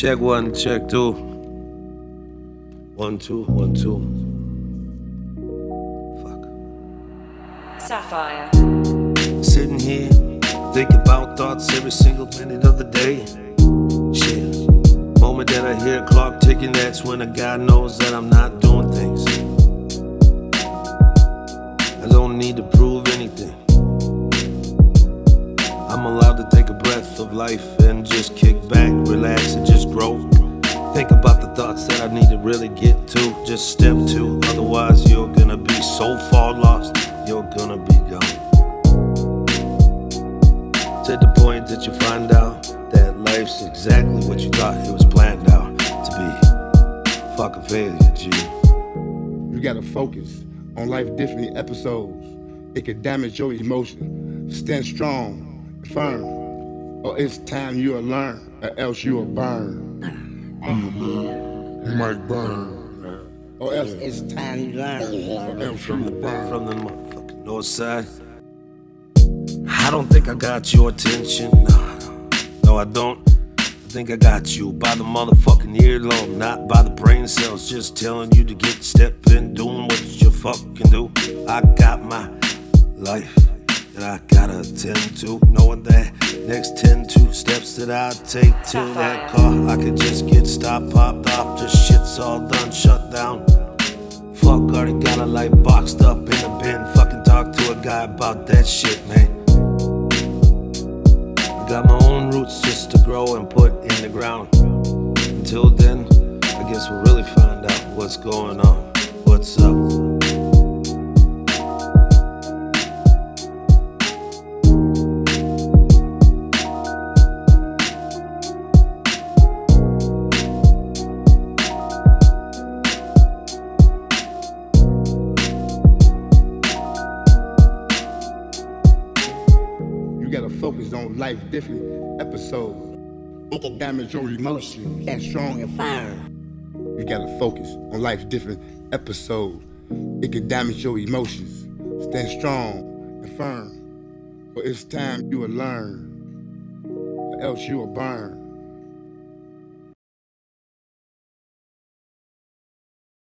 Check one, check two. One, two, one, two. Fuck. Sapphire. Sitting here, thinking about thoughts every single minute of the day. Shit. Moment that I hear a clock ticking, that's when a guy knows that I'm not doing things. I don't need to prove anything. I'm allowed to take a breath of life and just kick back, relax, and just grow. Think about the thoughts that I need to really get to. Just step two, otherwise, you're gonna be so far lost, you're gonna be gone. To the point that you find out that life's exactly what you thought it was planned out to be. Fuck a failure, G. You gotta focus on life differently episodes. It can damage your emotions. Stand strong, firm, or it's time you'll learn, or else you'll burn. You might burn, or else it's time you learn, or else you'll burn. From the motherfucking north side. I don't think I got your attention. No, no, no, I don't. I think I got you by the motherfucking earlobe, not by the brain cells. Just telling you to get step in, doing what you fucking do. I got my life that I gotta tend to. Knowing that next 10 two steps that I take to that car, I could just get stopped, popped off. Just shit's all done, shut down. Fuck, already got a life boxed up in the bin. Fucking talk to a guy about that shit, man. Got my own roots just to grow and put in the ground. Until then, I guess we'll really find out what's going on. What's up? You gotta focus on life different episodes. Can damage your emotions. Stand strong and firm. You gotta focus on life different episodes. It can damage your emotions. Stand strong and firm. For it's time you will learn, or else you will burn.